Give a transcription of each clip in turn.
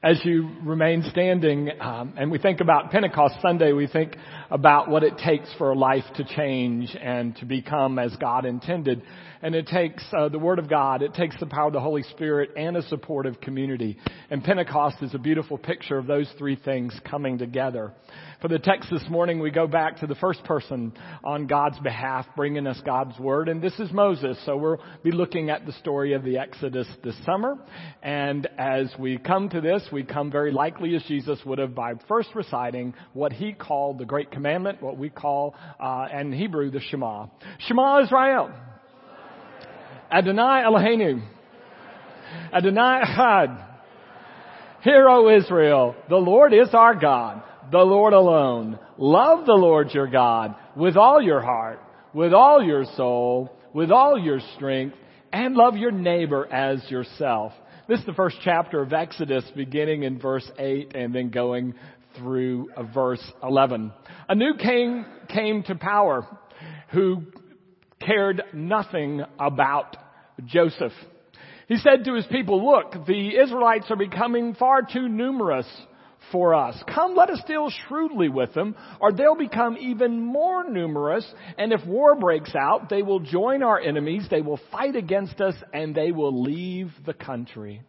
as you remain standing um, and we think about Pentecost Sunday, we think about what it takes for a life to change and to become as God intended. And it takes uh, the Word of God, it takes the power of the Holy Spirit, and a supportive community. And Pentecost is a beautiful picture of those three things coming together. For the text this morning, we go back to the first person on God's behalf, bringing us God's Word, and this is Moses. So we'll be looking at the story of the Exodus this summer. And as we come to this, we come very likely as Jesus would have by first reciting what he called the Great Commandment, what we call uh, in Hebrew the Shema. Shema Israel. Adonai Eloheinu. Adonai Echad. Hear, O Israel, the Lord is our God the Lord alone. Love the Lord your God with all your heart, with all your soul, with all your strength, and love your neighbor as yourself. This is the first chapter of Exodus beginning in verse 8 and then going through uh, verse 11. A new king came to power who cared nothing about Joseph. He said to his people, look, the Israelites are becoming far too numerous for us. Come, let us deal shrewdly with them, or they'll become even more numerous, and if war breaks out, they will join our enemies, they will fight against us, and they will leave the country.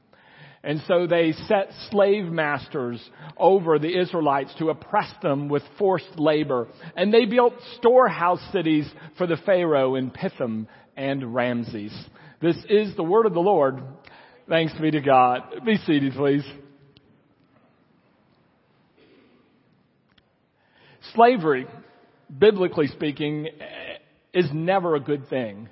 And so they set slave masters over the Israelites to oppress them with forced labor. And they built storehouse cities for the Pharaoh in Pithom and Ramses. This is the word of the Lord. Thanks be to God. Be seated, please. Slavery, biblically speaking, is never a good thing.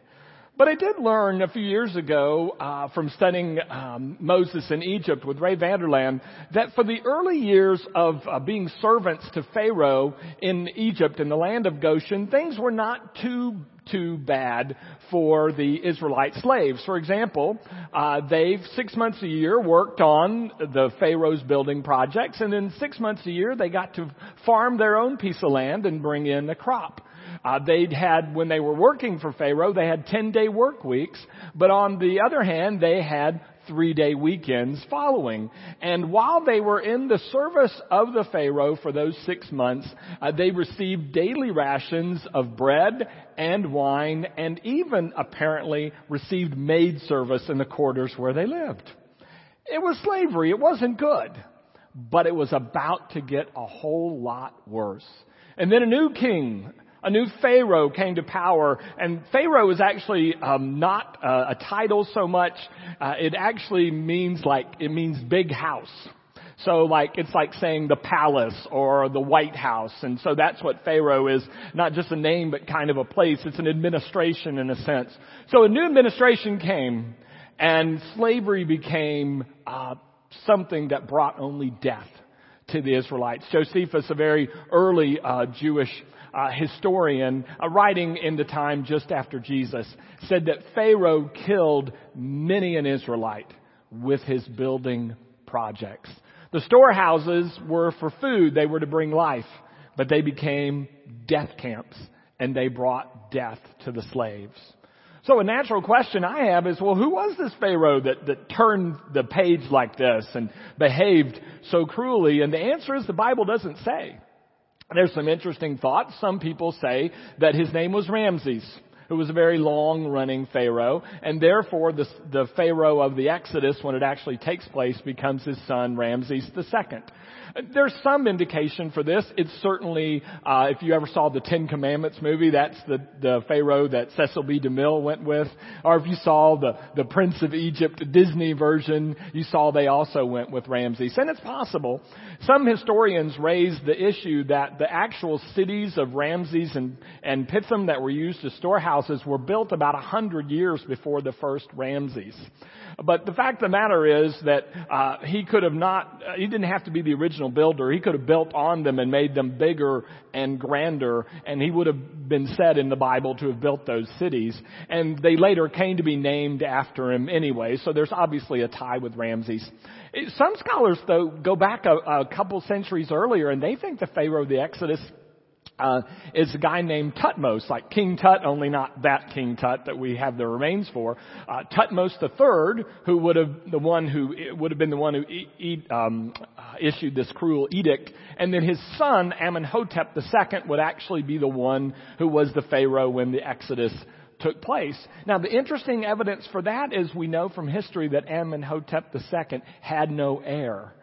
But I did learn a few years ago uh, from studying um, Moses in Egypt with Ray Vander Laan that for the early years of uh, being servants to Pharaoh in Egypt in the land of Goshen, things were not too too bad for the Israelite slaves. For example, uh, they've six months a year worked on the Pharaoh's building projects, and then six months a year they got to farm their own piece of land and bring in a crop. Uh, they'd had, when they were working for Pharaoh, they had 10 day work weeks, but on the other hand, they had three day weekends following. And while they were in the service of the Pharaoh for those six months, uh, they received daily rations of bread and wine and even apparently received maid service in the quarters where they lived. It was slavery. It wasn't good. But it was about to get a whole lot worse. And then a new king a new Pharaoh came to power, and Pharaoh is actually um, not uh, a title so much. Uh, it actually means like it means big house. So like it's like saying the palace or the White House, and so that's what Pharaoh is. Not just a name, but kind of a place. It's an administration in a sense. So a new administration came, and slavery became uh, something that brought only death to the Israelites. Josephus, a very early uh, Jewish uh, historian uh, writing in the time just after Jesus said that Pharaoh killed many an Israelite with his building projects. The storehouses were for food, they were to bring life, but they became death camps and they brought death to the slaves. So a natural question I have is, well, who was this Pharaoh that, that turned the page like this and behaved so cruelly? And the answer is the Bible doesn't say. There's some interesting thoughts. Some people say that his name was Ramses, who was a very long running Pharaoh, and therefore the, the Pharaoh of the Exodus, when it actually takes place, becomes his son Ramses II. There's some indication for this. It's certainly, uh, if you ever saw the Ten Commandments movie, that's the, the Pharaoh that Cecil B. DeMille went with. Or if you saw the, the Prince of Egypt Disney version, you saw they also went with Ramses. And it's possible. Some historians raise the issue that the actual cities of Ramses and, and Pithom that were used as storehouses were built about a hundred years before the first Ramses. But the fact of the matter is that uh, he could have not, uh, he didn't have to be the original builder. He could have built on them and made them bigger and grander, and he would have been said in the Bible to have built those cities. And they later came to be named after him anyway, so there's obviously a tie with Ramses. Some scholars, though, go back a, a couple centuries earlier, and they think the Pharaoh of the Exodus uh, is a guy named Thutmose, like King Tut, only not that King Tut that we have the remains for. Uh, Thutmose III, who would have the one who would have been the one who e- e- um, issued this cruel edict, and then his son Amenhotep II would actually be the one who was the pharaoh when the Exodus took place. Now, the interesting evidence for that is we know from history that Amenhotep II had no heir.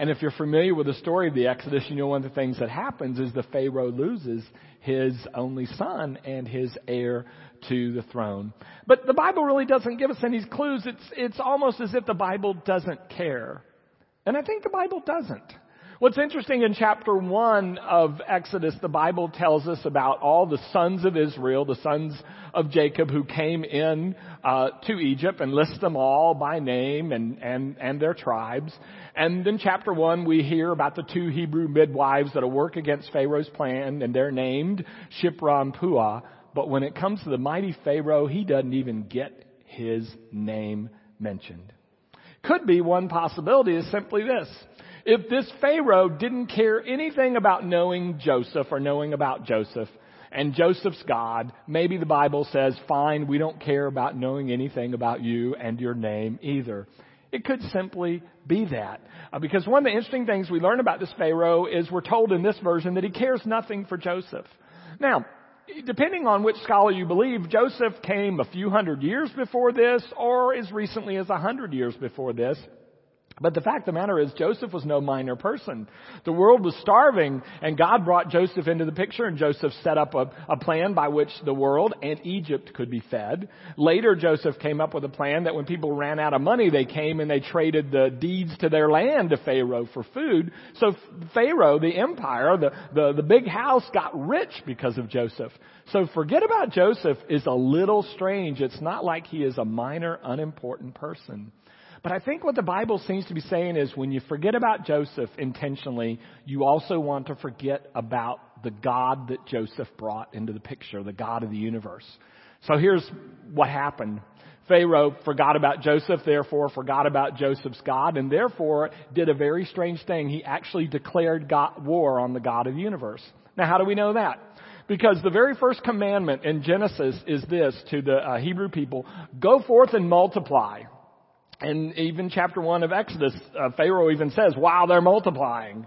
And if you're familiar with the story of the Exodus, you know one of the things that happens is the Pharaoh loses his only son and his heir to the throne. But the Bible really doesn't give us any clues. It's, it's almost as if the Bible doesn't care. And I think the Bible doesn't. What's interesting in chapter 1 of Exodus, the Bible tells us about all the sons of Israel, the sons of Jacob who came in uh, to Egypt and lists them all by name and, and, and their tribes. And in chapter 1 we hear about the two Hebrew midwives that will work against Pharaoh's plan and they're named Shiphrah and Puah. But when it comes to the mighty Pharaoh, he doesn't even get his name mentioned. Could be one possibility is simply this if this Pharaoh didn't care anything about knowing Joseph or knowing about Joseph, and Joseph's God, maybe the Bible says, fine, we don't care about knowing anything about you and your name either. It could simply be that. Uh, because one of the interesting things we learn about this Pharaoh is we're told in this version that he cares nothing for Joseph. Now, depending on which scholar you believe, Joseph came a few hundred years before this or as recently as a hundred years before this. But the fact of the matter is, Joseph was no minor person. The world was starving, and God brought Joseph into the picture, and Joseph set up a, a, plan by which the world and Egypt could be fed. Later, Joseph came up with a plan that when people ran out of money, they came and they traded the deeds to their land to Pharaoh for food. So Pharaoh, the empire, the, the, the big house got rich because of Joseph. So forget about Joseph is a little strange. It's not like he is a minor, unimportant person. But I think what the Bible seems to be saying is when you forget about Joseph intentionally, you also want to forget about the God that Joseph brought into the picture, the God of the universe. So here's what happened. Pharaoh forgot about Joseph, therefore forgot about Joseph's God, and therefore did a very strange thing. He actually declared God, war on the God of the universe. Now how do we know that? Because the very first commandment in Genesis is this to the uh, Hebrew people, go forth and multiply. And even chapter 1 of Exodus, uh, Pharaoh even says, wow, they're multiplying.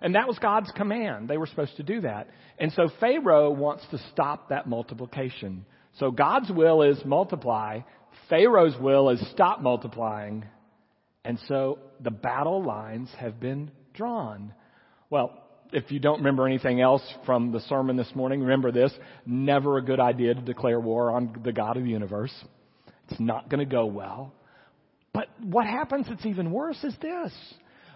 And that was God's command. They were supposed to do that. And so Pharaoh wants to stop that multiplication. So God's will is multiply. Pharaoh's will is stop multiplying. And so the battle lines have been drawn. Well, if you don't remember anything else from the sermon this morning, remember this. Never a good idea to declare war on the God of the universe. It's not going to go well. But what happens that's even worse is this.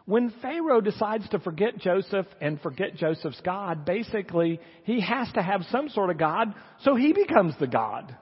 When Pharaoh decides to forget Joseph and forget Joseph's God, basically he has to have some sort of God, so he becomes the God.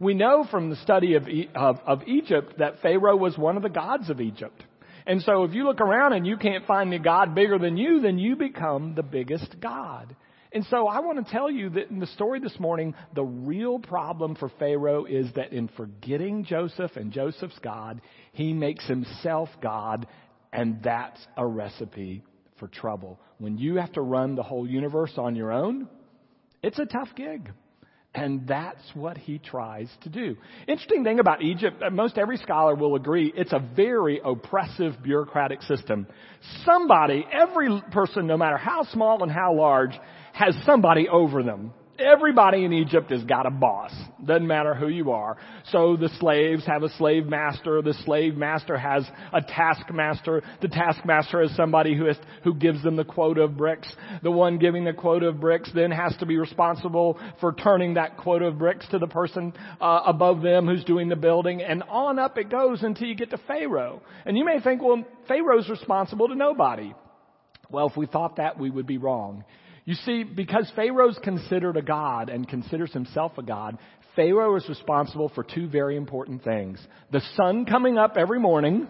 We know from the study of, of, of Egypt that Pharaoh was one of the gods of Egypt. And so if you look around and you can't find a God bigger than you, then you become the biggest God. And so I want to tell you that in the story this morning, the real problem for Pharaoh is that in forgetting Joseph and Joseph's God, he makes himself God, and that's a recipe for trouble. When you have to run the whole universe on your own, it's a tough gig. And that's what he tries to do. Interesting thing about Egypt, uh, most every scholar will agree, it's a very oppressive bureaucratic system. Somebody, every person, no matter how small and how large, has somebody over them. Everybody in Egypt has got a boss. Doesn't matter who you are. So the slaves have a slave master. The slave master has a taskmaster. The taskmaster is somebody who has, who gives them the quota of bricks. The one giving the quota of bricks then has to be responsible for turning that quota of bricks to the person uh, above them who's doing the building. And on up it goes until you get to Pharaoh. And you may think, well, Pharaoh's responsible to nobody. Well, if we thought that, we would be wrong. You see, because Pharaoh's considered a god and considers himself a god, Pharaoh is responsible for two very important things. The sun coming up every morning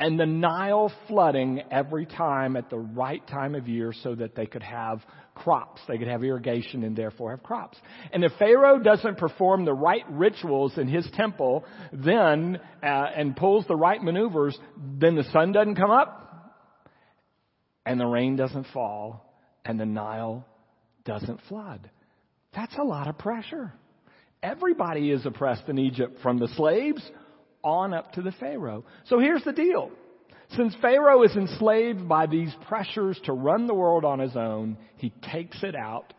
and the Nile flooding every time at the right time of year so that they could have crops. They could have irrigation and therefore have crops. And if Pharaoh doesn't perform the right rituals in his temple, then, uh, and pulls the right maneuvers, then the sun doesn't come up and the rain doesn't fall and the Nile doesn't flood. That's a lot of pressure. Everybody is oppressed in Egypt from the slaves on up to the Pharaoh. So here's the deal. Since Pharaoh is enslaved by these pressures to run the world on his own, he takes it out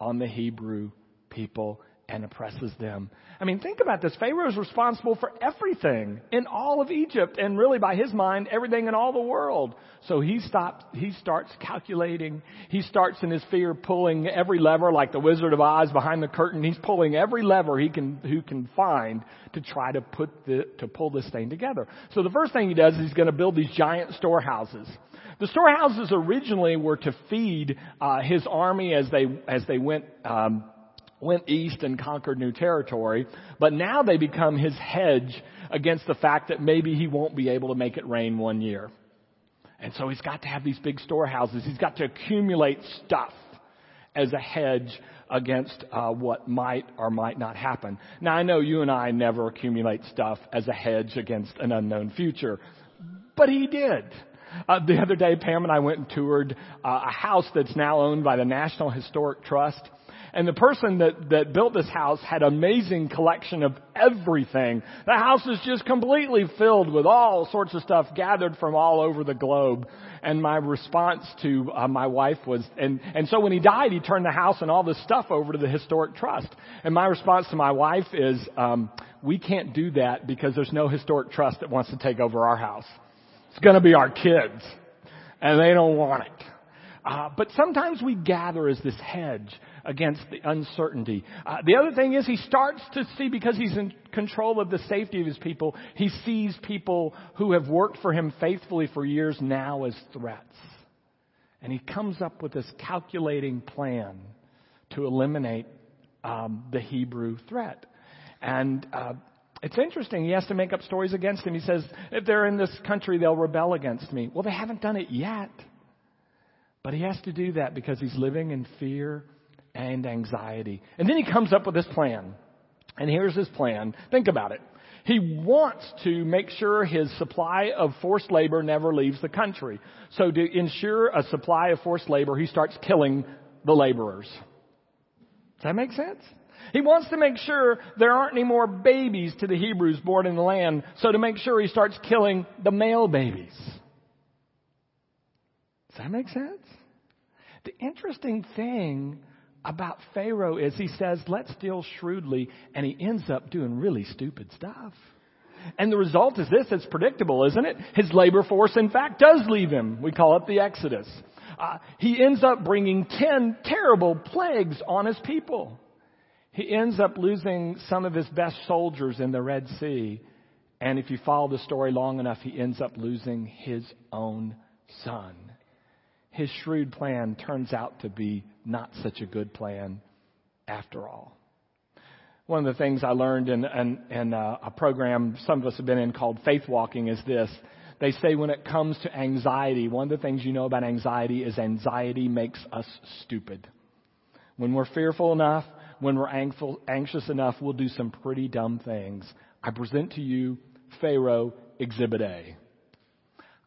on the Hebrew people and oppresses them. I mean, think about this. Pharaoh is responsible for everything in all of Egypt and really by his mind, everything in all the world. So he stops, he starts calculating. He starts in his fear pulling every lever like the Wizard of Oz behind the curtain. He's pulling every lever he can, who can find to try to put the, to pull this thing together. So the first thing he does is he's going to build these giant storehouses. The storehouses originally were to feed uh, his army as they as they went um, went east and conquered new territory, but now they become his hedge against the fact that maybe he won't be able to make it rain one year. And so he's got to have these big storehouses. He's got to accumulate stuff as a hedge against uh, what might or might not happen. Now I know you and I never accumulate stuff as a hedge against an unknown future, but he did. Uh, the other day, Pam and I went and toured uh, a house that's now owned by the National Historic Trust. And the person that, that built this house had amazing collection of everything. The house is just completely filled with all sorts of stuff gathered from all over the globe. And my response to uh, my wife was, and, and so when he died, he turned the house and all this stuff over to the historic trust. And my response to my wife is, um, we can't do that because there's no historic trust that wants to take over our house. It's going to be our kids, and they don't want it. Uh, but sometimes we gather as this hedge against the uncertainty. Uh, the other thing is he starts to see, because he's in control of the safety of his people, he sees people who have worked for him faithfully for years now as threats. And he comes up with this calculating plan to eliminate um, the Hebrew threat. And uh, it's interesting. He has to make up stories against him. He says, if they're in this country, they'll rebel against me. Well, they haven't done it yet. But he has to do that because he's living in fear and anxiety. And then he comes up with this plan. And here's his plan. Think about it. He wants to make sure his supply of forced labor never leaves the country. So to ensure a supply of forced labor, he starts killing the laborers. Does that make sense? He wants to make sure there aren't any more babies to the Hebrews born in the land. So to make sure he starts killing the male babies. Does that make sense? The interesting thing about Pharaoh is he says, let's deal shrewdly, and he ends up doing really stupid stuff. And the result is this, it's predictable, isn't it? His labor force, in fact, does leave him. We call it the Exodus. Uh, he ends up bringing ten terrible plagues on his people. He ends up losing some of his best soldiers in the Red Sea. And if you follow the story long enough, he ends up losing his own son his shrewd plan turns out to be not such a good plan after all. One of the things I learned in, in, in a, a program some of us have been in called Faith Walking is this. They say when it comes to anxiety, one of the things you know about anxiety is anxiety makes us stupid. When we're fearful enough, when we're anxious enough, we'll do some pretty dumb things. I present to you Pharaoh Exhibit A.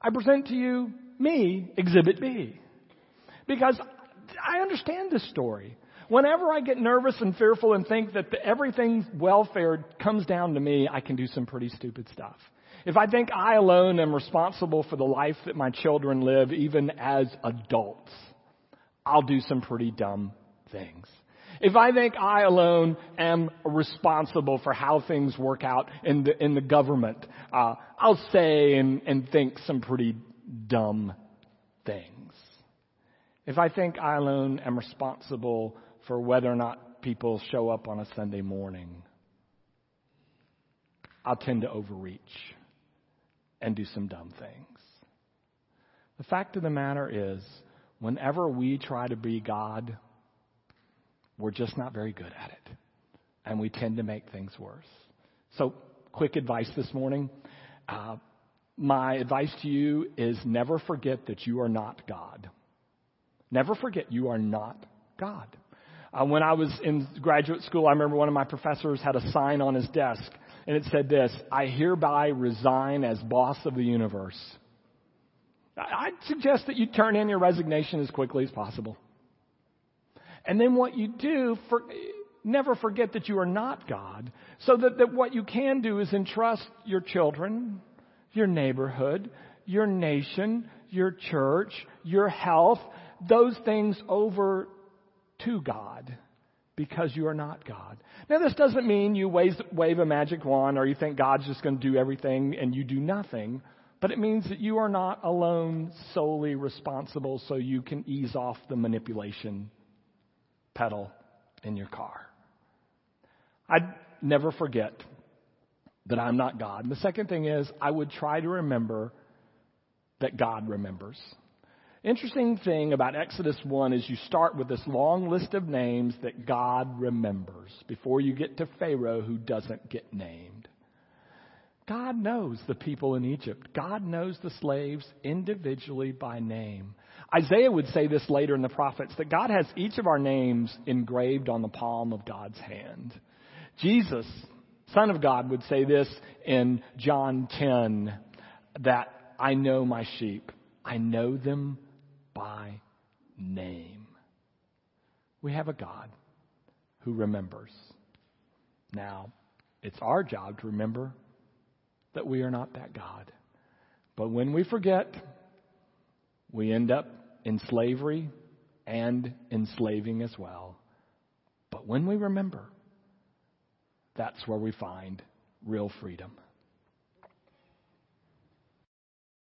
I present to you me Exhibit B. Because I understand this story. Whenever I get nervous and fearful and think that the, everything's welfare comes down to me, I can do some pretty stupid stuff. If I think I alone am responsible for the life that my children live, even as adults, I'll do some pretty dumb things. If I think I alone am responsible for how things work out in the, in the government, uh, I'll say and, and think some pretty dumb things. If I think I alone am responsible for whether or not people show up on a Sunday morning, I'll tend to overreach and do some dumb things. The fact of the matter is, whenever we try to be God, we're just not very good at it. And we tend to make things worse. So, quick advice this morning. Uh, my advice to you is never forget that you are not God. Never forget you are not God. Uh, when I was in graduate school, I remember one of my professors had a sign on his desk, and it said this I hereby resign as boss of the universe. I'd suggest that you turn in your resignation as quickly as possible. And then what you do, for, never forget that you are not God. So that, that what you can do is entrust your children, your neighborhood, your nation, your church, your health, those things over to God because you are not God. Now, this doesn't mean you wave, wave a magic wand or you think God's just going to do everything and you do nothing, but it means that you are not alone solely responsible so you can ease off the manipulation pedal in your car. I'd never forget that I'm not God. And the second thing is, I would try to remember that God remembers. Interesting thing about Exodus 1 is you start with this long list of names that God remembers before you get to Pharaoh who doesn't get named. God knows the people in Egypt. God knows the slaves individually by name. Isaiah would say this later in the prophets that God has each of our names engraved on the palm of God's hand. Jesus, Son of God, would say this in John 10 that I know my sheep. I know them by name. We have a God who remembers. Now, it's our job to remember that we are not that God. But when we forget, we end up in slavery and enslaving as well. But when we remember, that's where we find real freedom.